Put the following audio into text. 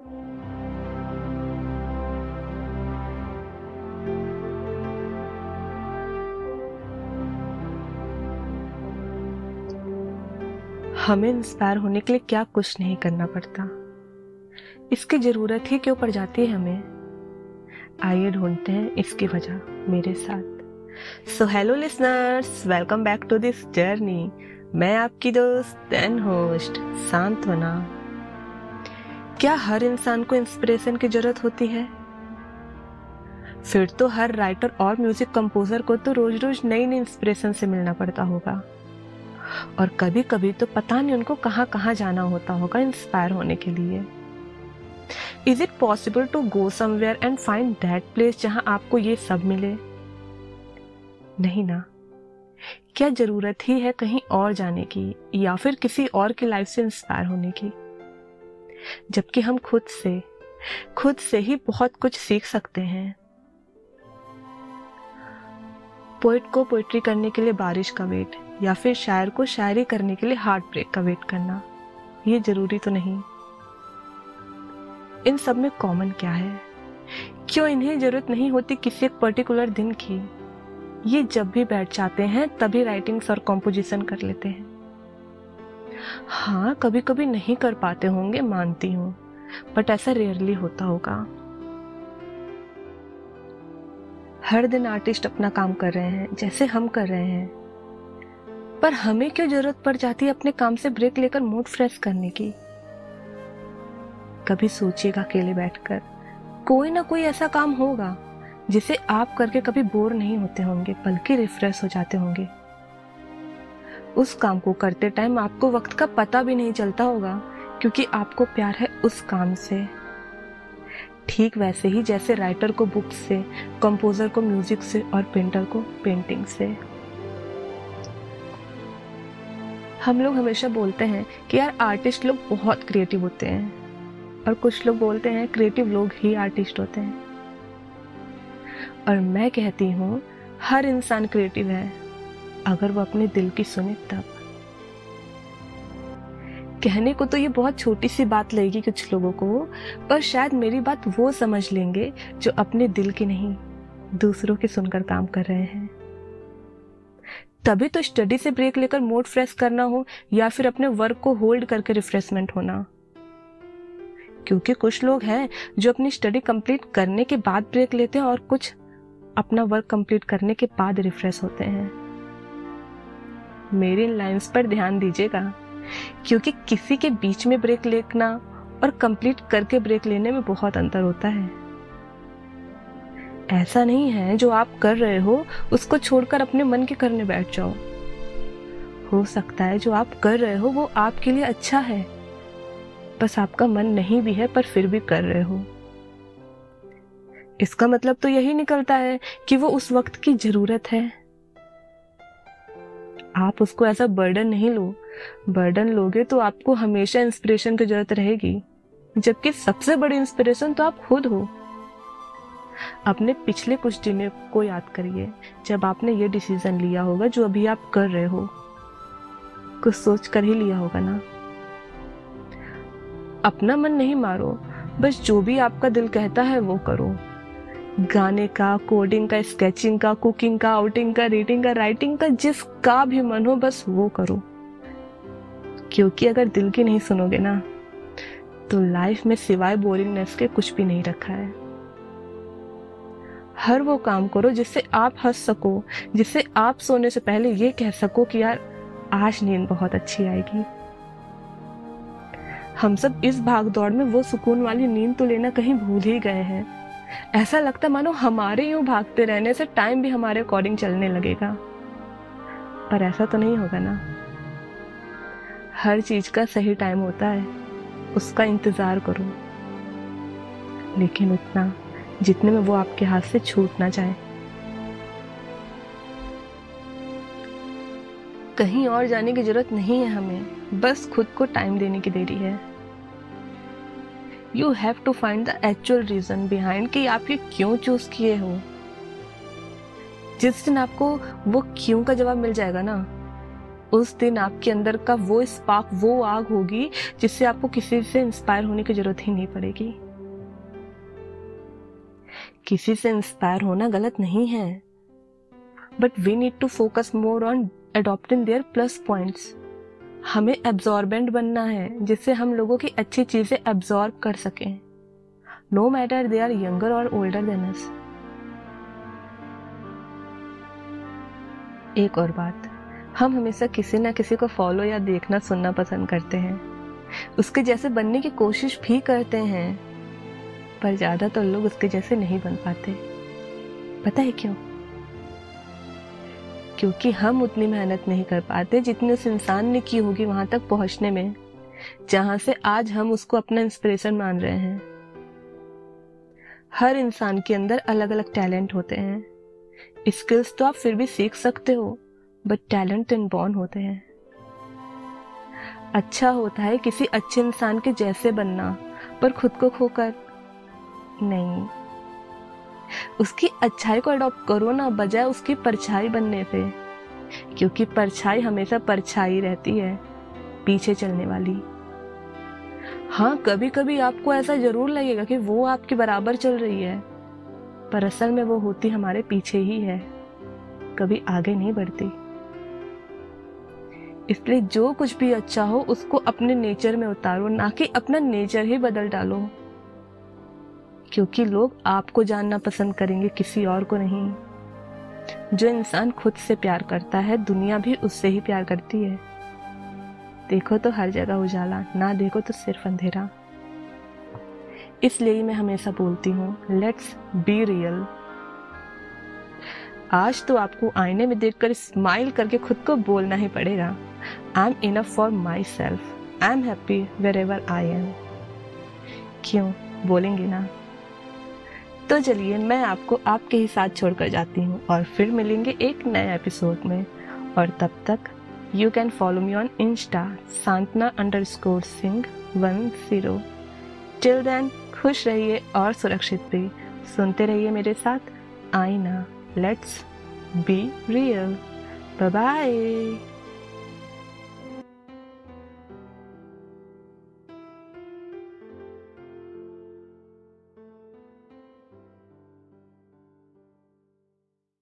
हमें इंस्पायर होने के लिए क्या कुछ नहीं करना पड़ता। इसकी ज़रूरत ही क्यों पड़ जाती है हमें? आइए ढूंढते हैं इसकी वजह मेरे साथ। So hello listeners welcome back to this journey मैं आपकी दोस्त एंड होस्ट सांत्वना। क्या हर इंसान को इंस्पिरेशन की ज़रूरत होती है? फिर तो हर राइटर और म्यूज़िक कंपोजर को तो रोज रोज नई नई इंस्पिरेशन से मिलना पड़ता होगा। और कभी कभी तो पता नहीं उनको कहाँ कहाँ जाना होता होगा इंस्पायर होने के लिए। Is it possible to go somewhere and find that place जहाँ आपको ये सब मिले? नहीं ना। क्या ज़रूरत ही है कहीं और जाने की या फिर किसी और की लाइफ से इंस्पायर होने की? जबकि हम खुद से खुद से ही बहुत कुछ सीख सकते हैं। पोइट को पोइट्री करने के लिए बारिश का वेट या फिर शायर को शायरी करने के लिए हार्ट ब्रेक का वेट करना, ये ज़रूरी तो नहीं। इन सब में कॉमन क्या है? क्यों इन्हें ज़रूरत नहीं होती किसी एक पर्टिकुलर दिन की? ये जब भी बैठ जाते हैं, तभी राइटिंग्स और कॉम्पोजिशन कर लेते हैं। हाँ कभी कभी नहीं कर पाते होंगे, मानती हूँ बट ऐसा रेयरली होता होगा। हर दिन आर्टिस्ट अपना काम कर रहे हैं, जैसे हम कर रहे हैं। पर हमें क्यों ज़रूरत पड़ जाती है अपने काम से ब्रेक लेकर मूड फ्रेश करने की? कभी सोचिएगा अकेले बैठकर, कोई ना कोई ऐसा काम होगा, जिसे आप करके कभी बोर नहीं होते होंगे, बल्कि रिफ्रेश हो जाते होंगे। उस काम को करते टाइम आपको वक्त का पता भी नहीं चलता होगा, क्योंकि आपको प्यार है उस काम से। ठीक वैसे ही जैसे राइटर को बुक से कंपोजर को म्यूज़िक से और पेंटर को पेंटिंग से। हम लोग हमेशा बोलते हैं कि यार आर्टिस्ट लोग बहुत क्रिएटिव होते हैं, और कुछ लोग बोलते हैं क्रिएटिव लोग ही आर्टिस्ट होते हैं। और मैं कहती हूँ, हर इंसान क्रिएटिव है। अगर वो अपने दिल की सुने तब। कहने को तो ये बहुत छोटी सी बात लगेगी कुछ लोगों को, पर शायद मेरी बात वो समझ लेंगे जो अपने दिल की नहीं, दूसरों की सुनकर काम कर रहे हैं। तभी तो स्टडी से ब्रेक लेकर मूड फ्रेश करना हो, या फिर अपने वर्क को होल्ड करके रिफ्रेशमेंट होना। क्योंकि कुछ लोग हैं जो अपनी स्टडी कंप्लीट करने के बाद ब्रेक लेते हैं और कुछ अपना वर्क कंप्लीट करने के बाद रिफ्रेश होते हैं। मेरी लाइंस पर ध्यान दीजिएगा, क्योंकि किसी के बीच में ब्रेक लेना और कंप्लीट करके ब्रेक लेने में बहुत अंतर होता है। ऐसा नहीं है जो आप कर रहे हो, उसको छोड़कर अपने मन के करने बैठ जाओ। हो सकता है जो आप कर रहे हो, वो आपके लिए अच्छा है। बस आपका मन नहीं भी है, पर फिर भी कर रहे हो। इसका मतलब तो यही निकलता है कि वो उस वक्त की ज़रूरत है। आप उसको ऐसा बर्डन नहीं लो। बर्डन लोगे तो आपको हमेशा इंस्पिरेशन की ज़रूरत रहेगी। जबकि सबसे बड़ी इंस्पिरेशन तो आप खुद हो। अपने पिछले कुछ दिनों को याद करिए, जब आपने ये डिसीज़न लिया होगा जो अभी आप कर रहे हो। कुछ सोच कर ही लिया होगा ना? अपना मन नहीं मारो, बस जो भी आपका दिल कहता है वो करो। गाने का कोडिंग का स्केचिंग का कुकिंग का आउटिंग का रीडिंग का राइटिंग का, जिसका भी मन हो, बस वो करो। क्योंकि अगर दिल की नहीं सुनोगे ना तो लाइफ में सिवाय बोरिंगनेस के कुछ भी नहीं रखा है। हर वो काम करो जिससे आप हंस सको, जिससे आप सोने से पहले ये कह सको कि यार, आज नींद बहुत अच्छी आएगी। हम सब इस भाग दौड़ में वो सुकून वाली नींद तो लेना कहीं भूल ही गए हैं। ऐसा लगता मानो हमारे यूँ भागते रहने से टाइम भी हमारे अकॉर्डिंग चलने लगेगा। पर ऐसा तो नहीं होगा ना। हर चीज़ का सही टाइम होता है, उसका इंतज़ार करो। लेकिन उतना, जितने में वो आपके हाथ से छूट ना जाए। कहीं और जाने की ज़रूरत नहीं है हमें, बस खुद को टाइम देने की देरी है। You have to find the actual reason behind कि आप ये क्यों चूज़ किए हो। जिस दिन आपको वो क्यों का जवाब मिल जाएगा ना, उस दिन आपके अंदर का वो स्पार्क वो आग होगी जिससे आपको किसी से इंस्पायर होने की ज़रूरत ही नहीं पड़ेगी। किसी से इंस्पायर होना गलत नहीं है। But we need to focus more on adopting their plus points हमें एब्जॉर्बेंट बनना है, जिससे हम लोगों की अच्छी चीज़ें एब्जॉर्ब कर सकें। No matter they are younger और ओल्डर देन अस एक और बात, हम हमेशा किसी ना किसी को फॉलो या देखना, सुनना पसंद करते हैं। उसके जैसे बनने की कोशिश भी करते हैं, पर ज़्यादातर तो लोग उसके जैसे नहीं बन पाते। पता है क्यों? क्योंकि हम उतनी मेहनत नहीं कर पाते जितनी उस इंसान ने की होगी वहाँ तक पहुँचने में, जहाँ से आज हम उसको अपना इंस्पिरेशन मान रहे हैं। हर इंसान के अंदर अलग अलग टैलेंट होते हैं। स्किल्स तो आप फिर भी सीख सकते हो बट टैलेंट इन बॉर्न होते हैं। अच्छा होता है किसी अच्छे इंसान के जैसे बनना, पर खुद को खोकर नहीं। उसकी अच्छाई को अडॉप्ट करो ना, बजाय उसकी परछाई बनने से क्योंकि परछाई हमेशा परछाई रहती है, पीछे चलने वाली। हाँ कभी कभी आपको ऐसा ज़रूर लगेगा कि वो आपके बराबर चल रही है, पर असल में वो होती हमारे पीछे ही है, कभी आगे नहीं बढ़ती। इसलिए जो कुछ भी अच्छा हो, उसको अपने नेचर में उतारो, ना कि अपना नेचर ही बदल डालो। क्योंकि लोग आपको जानना पसंद करेंगे, किसी और को नहीं। जो इंसान खुद से प्यार करता है, दुनिया भी उससे ही प्यार करती है। देखो तो हर जगह उजाला, ना देखो तो सिर्फ़ अंधेरा। इसलिए मैं हमेशा बोलती हूँ लेट्स बी रियल आज तो आपको आईने में देखकर स्माइल करके खुद को बोलना ही पड़ेगा। I am enough for myself I am happy wherever I am क्यों? बोलेंगे ना। तो चलिए मैं आपको आपके ही साथ छोड़कर जाती हूँ और फिर मिलेंगे एक नए एपिसोड में। और तब तक you can follow me on Insta Santana underscore Singh one zero till then खुश रहिए और सुरक्षित भी। सुनते रहिए मेरे साथ। आईना लेट्स बी रियल बाय